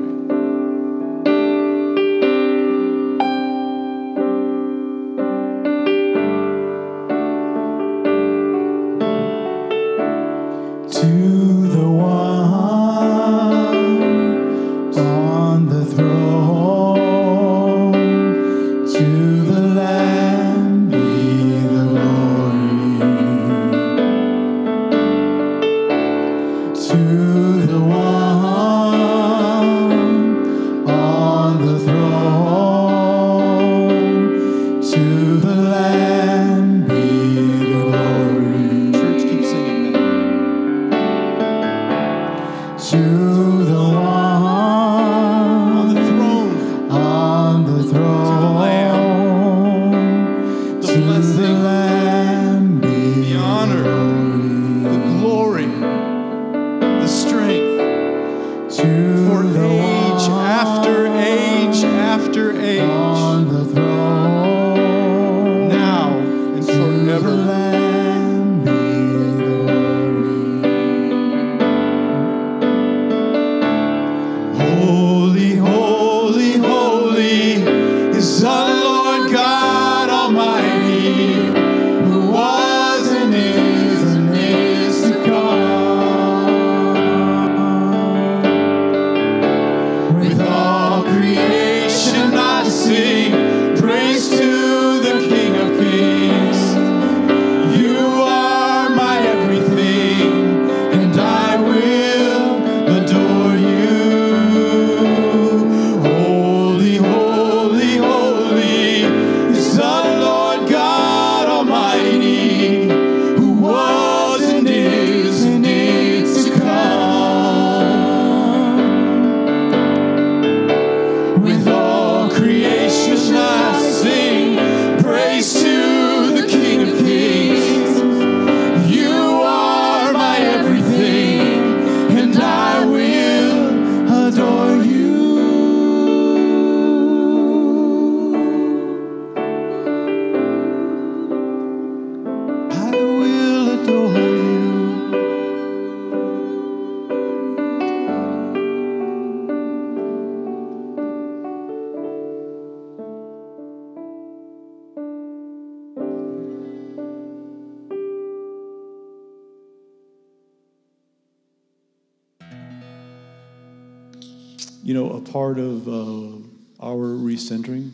You know, a part of uh, our recentering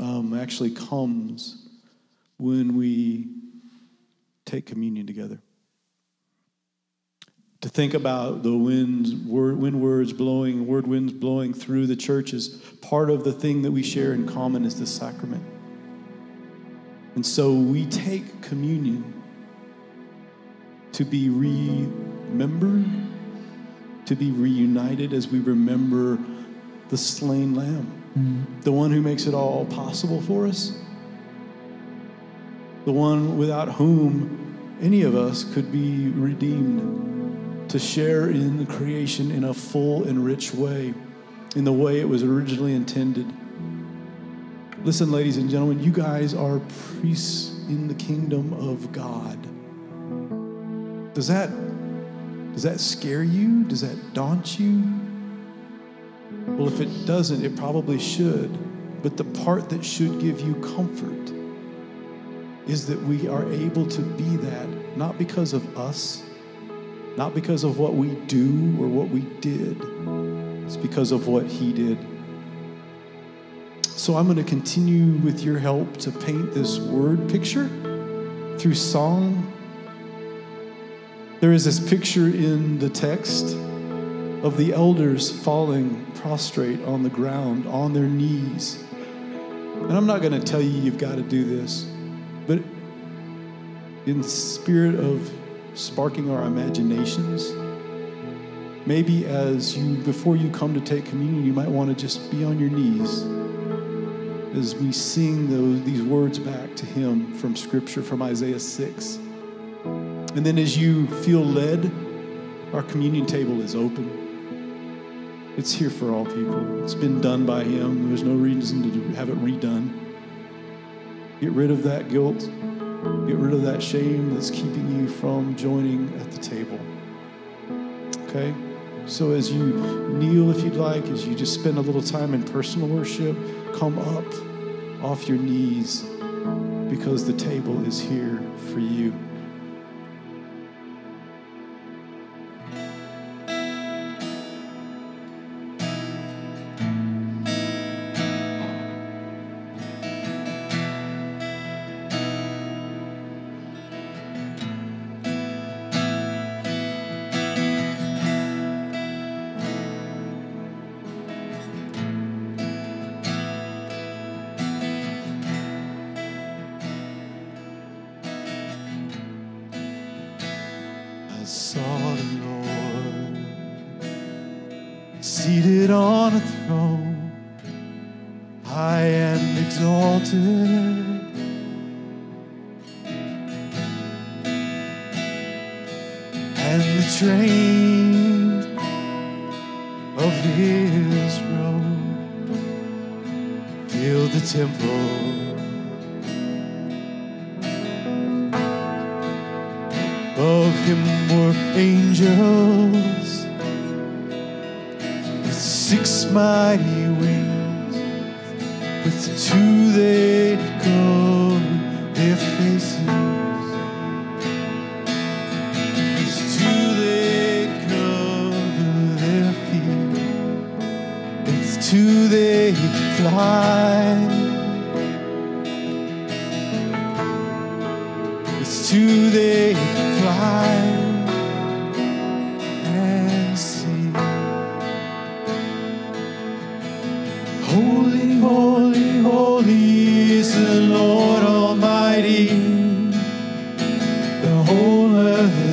um, actually comes when we take communion together. To think about the winds, wind words blowing, word winds blowing through the church is part of the thing that we share in common is the sacrament. And so we take communion to be remembered, to be reunited as we remember the slain lamb, mm. the one who makes it all possible for us, the one without whom any of us could be redeemed, to share in the creation in a full and rich way, in the way it was originally intended. Listen, ladies and gentlemen, you guys are priests in the kingdom of God. Does that does that scare you? Does that daunt you? Well, if it doesn't, it probably should. But the part that should give you comfort is that we are able to be that not because of us, not because of what we do or what we did, it's because of what He did. So I'm going to continue with your help to paint this word picture through song. There is this picture in the text of the elders falling prostrate on the ground, on their knees. And I'm not going to tell you you've got to do this, but in spirit of sparking our imaginations, maybe as you, before you come to take communion, you might want to just be on your knees as we sing those, these words back to Him from Scripture, from Isaiah 6. And then as you feel led, our communion table is open. It's here for all people. It's been done by Him. There's no reason to have it redone. Get rid of that guilt. Get rid of that shame that's keeping you from joining at the table. Okay? So as you kneel, if you'd like, as you just spend a little time in personal worship, come up off your knees because the table is here for you.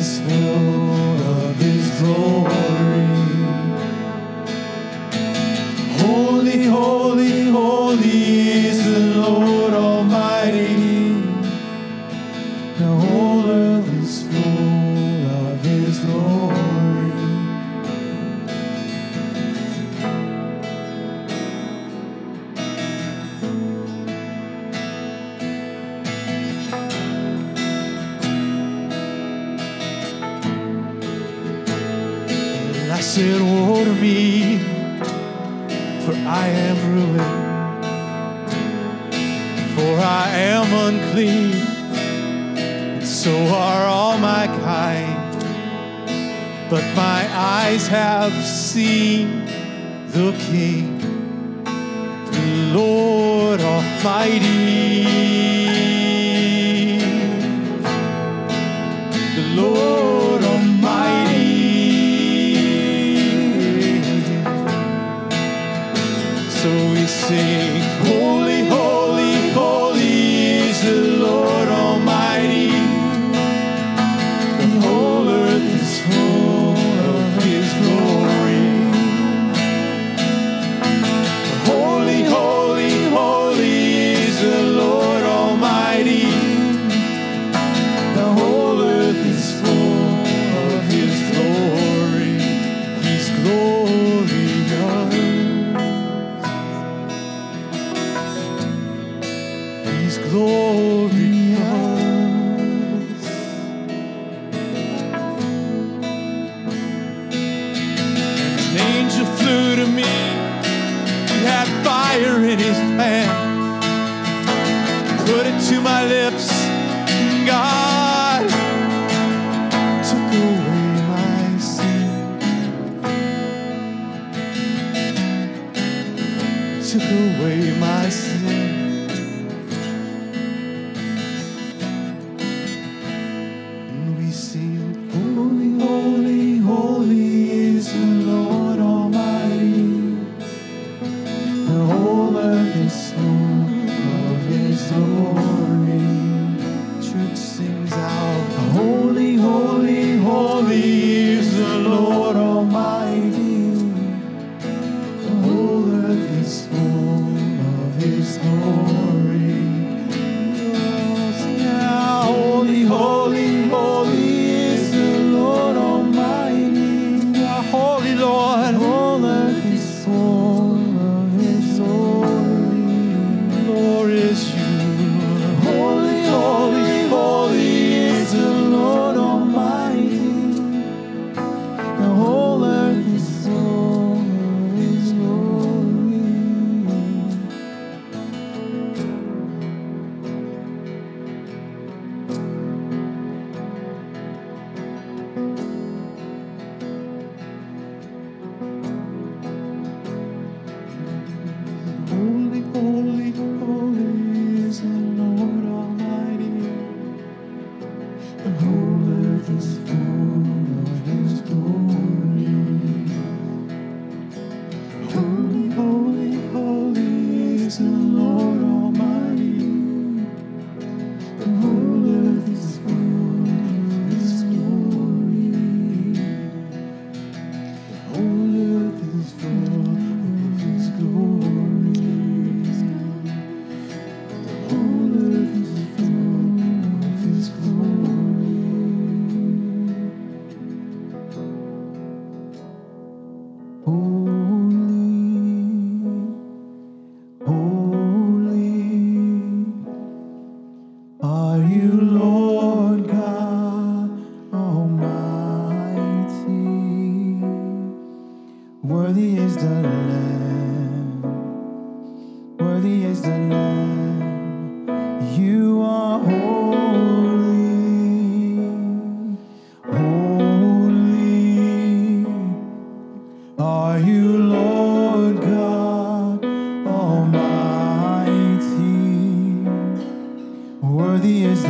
Earth is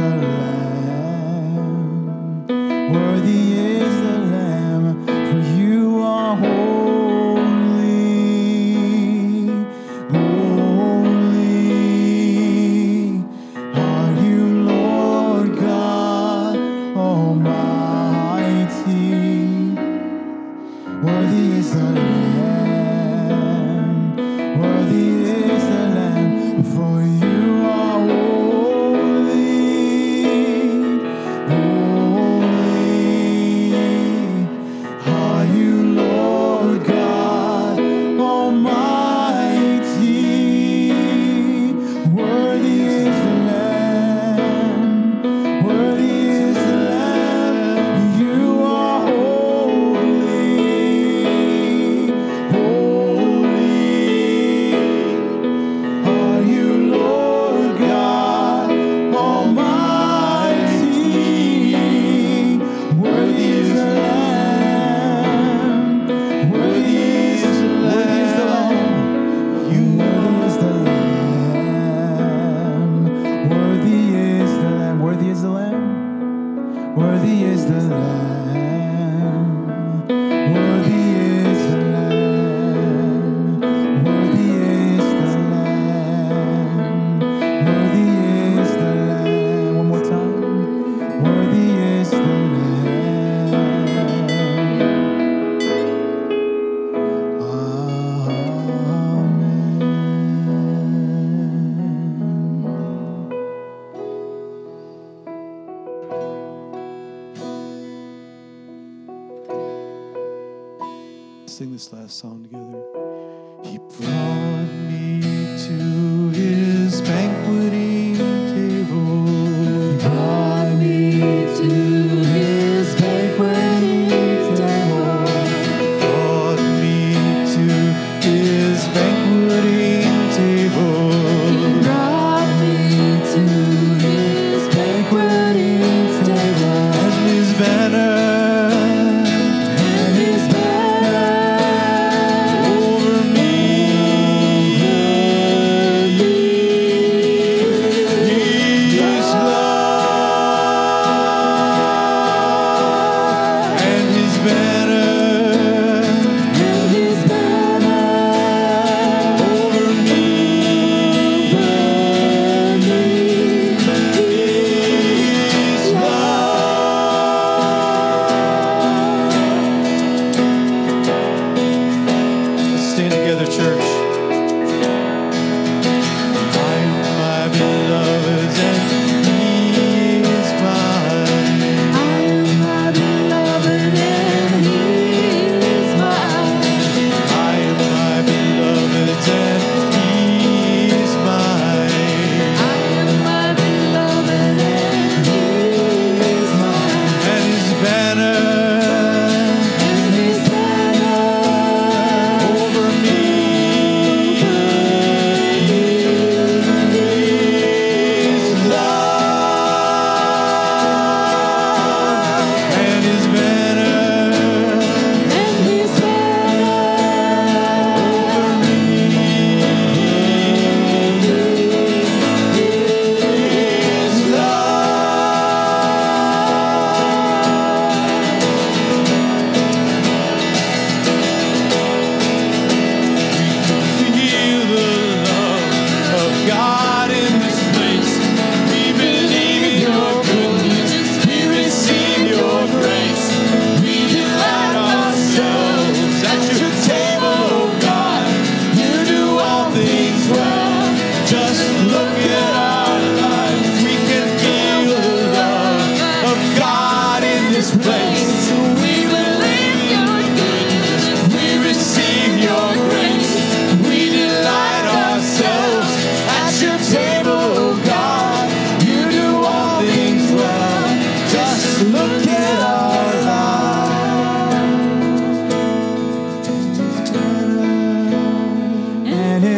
Worthy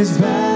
and his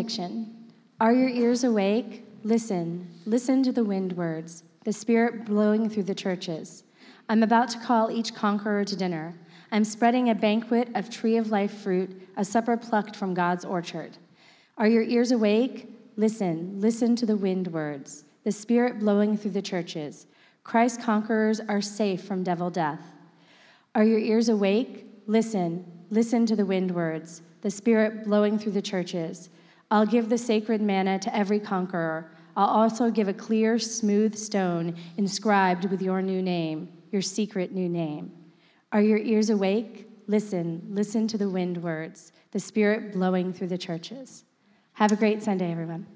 Benediction. Are your ears awake? Listen. Listen to the wind words, the Spirit blowing through the churches. I'm about to call each conqueror to dinner. I'm spreading a banquet of tree of life fruit, a supper plucked from God's orchard. Are your ears awake? Listen. Listen to the wind words, the Spirit blowing through the churches. Christ's conquerors are safe from devil death. Are your ears awake? Listen, listen to the wind words, the Spirit blowing through the churches. I'll give the sacred manna to every conqueror. I'll also give a clear, smooth stone inscribed with your new name, your secret new name. Are your ears awake? Listen, listen to the wind words, the Spirit blowing through the churches. Have a great Sunday, everyone.